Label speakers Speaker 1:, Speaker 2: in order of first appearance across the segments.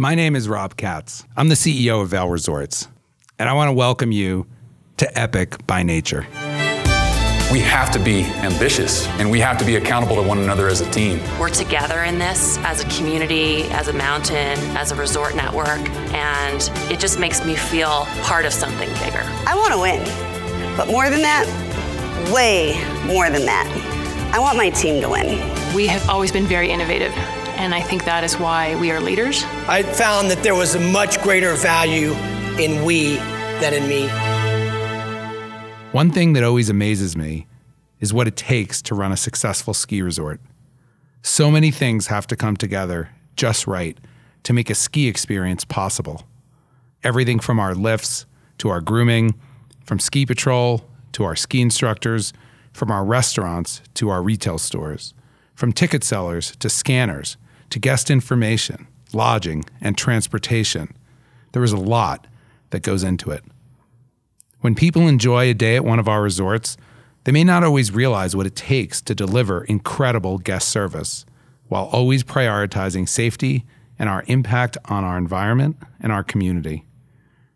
Speaker 1: My name is Rob Katz. I'm the CEO of Vail Resorts, and I want to welcome you to Epic by Nature.
Speaker 2: We have to be ambitious and we have to be accountable to one another as a team.
Speaker 3: We're together in this as a community, as a mountain, as a resort network, and it just makes me feel part of something bigger.
Speaker 4: I want to win, but more than that, way more than that, I want my team to win.
Speaker 5: We have always been very innovative and I think that is why we are leaders.
Speaker 6: I found that there was a much greater value in we than in me.
Speaker 1: One thing that always amazes me is what it takes to run a successful ski resort. So many things have to come together just right to make a ski experience possible. Everything from our lifts to our grooming, from ski patrol to our ski instructors, from our restaurants to our retail stores, from ticket sellers to scanners to guest information, lodging, and transportation. There is a lot that goes into it. When people enjoy a day at one of our resorts, they may not always realize what it takes to deliver incredible guest service while always prioritizing safety and our impact on our environment and our community.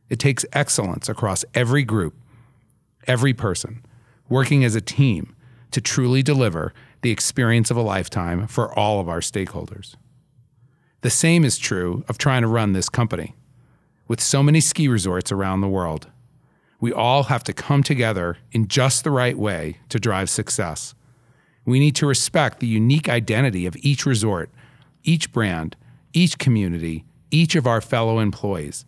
Speaker 1: It takes excellence across every group, every person, working as a team to truly deliver the experience of a lifetime for all of our stakeholders. The same is true of trying to run this company. With so many ski resorts around the world, we all have to come together in just the right way to drive success. We need to respect the unique identity of each resort, each brand, each community, each of our fellow employees,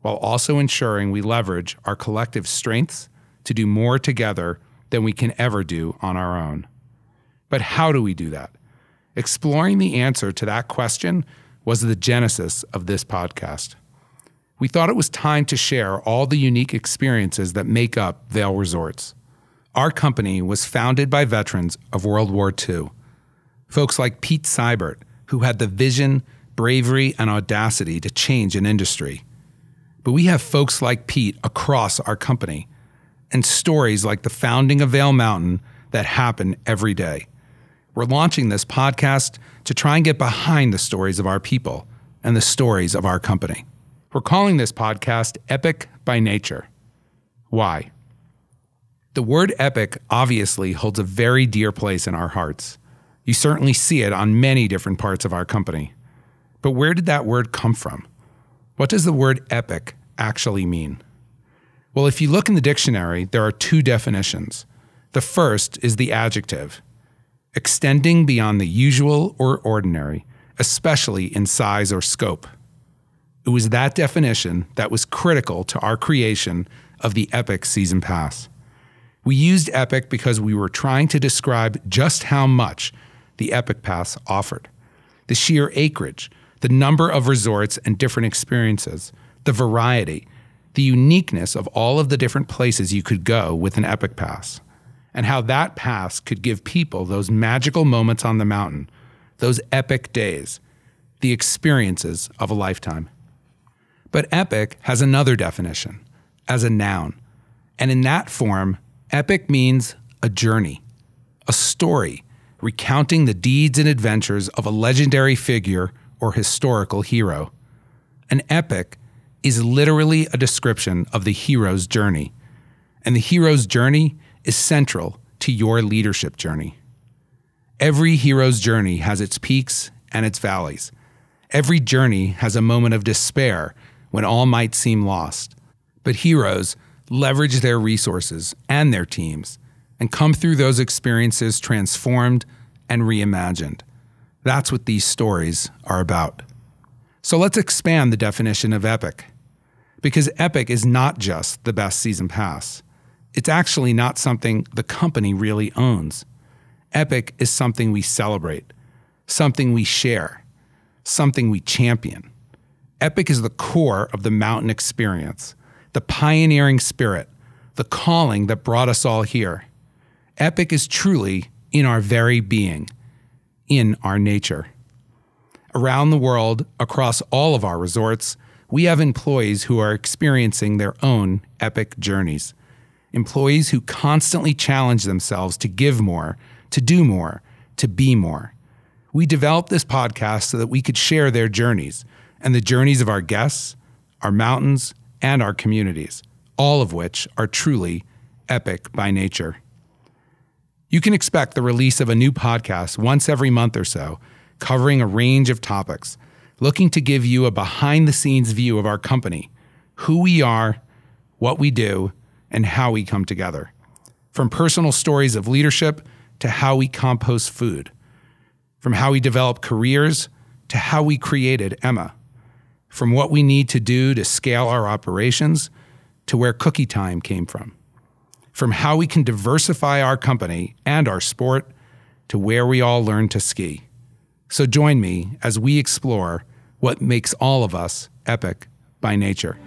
Speaker 1: while also ensuring we leverage our collective strengths to do more together than we can ever do on our own. But how do we do that? Exploring the answer to that question was the genesis of this podcast. We thought it was time to share all the unique experiences that make up Vail Resorts. Our company was founded by veterans of World War II, folks like Pete Seibert, who had the vision, bravery, and audacity to change an industry. But we have folks like Pete across our company and stories like the founding of Vail Mountain that happen every day. We're launching this podcast to try and get behind the stories of our people and the stories of our company. We're calling this podcast Epic by Nature. Why? The word epic obviously holds a very dear place in our hearts. You certainly see it on many different parts of our company. But where did that word come from? What does the word epic actually mean? Well, if you look in the dictionary, there are two definitions. The first is the adjective, extending beyond the usual or ordinary, especially in size or scope. It was that definition that was critical to our creation of the Epic Season Pass. We used Epic because we were trying to describe just how much the Epic Pass offered the sheer acreage, the number of resorts and different experiences, the variety, the uniqueness of all of the different places you could go with an Epic Pass and how that pass could give people those magical moments on the mountain, those epic days, the experiences of a lifetime. But epic has another definition as a noun. And in that form, epic means a journey, a story recounting the deeds and adventures of a legendary figure or historical hero. An epic is literally a description of the hero's journey. And the hero's journey is central to your leadership journey. Every hero's journey has its peaks and its valleys. Every journey has a moment of despair when all might seem lost. But heroes leverage their resources and their teams and come through those experiences transformed and reimagined. That's what these stories are about. So let's expand the definition of epic. Because epic is not just the best season pass it's actually not something the company really owns. Epic is something we celebrate, something we share, something we champion. Epic is the core of the mountain experience, the pioneering spirit, the calling that brought us all here. Epic is truly in our very being, in our nature. Around the world, across all of our resorts, we have employees who are experiencing their own epic journeys employees who constantly challenge themselves to give more, to do more, to be more. We developed this podcast so that we could share their journeys and the journeys of our guests, our mountains, and our communities, all of which are truly epic by nature. You can expect the release of a new podcast once every month or so, covering a range of topics, looking to give you a behind the scenes view of our company, who we are, what we do, and how we come together. From personal stories of leadership to how we compost food, from how we develop careers to how we created Emma, from what we need to do to scale our operations to where cookie time came from, from how we can diversify our company and our sport to where we all learn to ski. So join me as we explore what makes all of us epic by nature.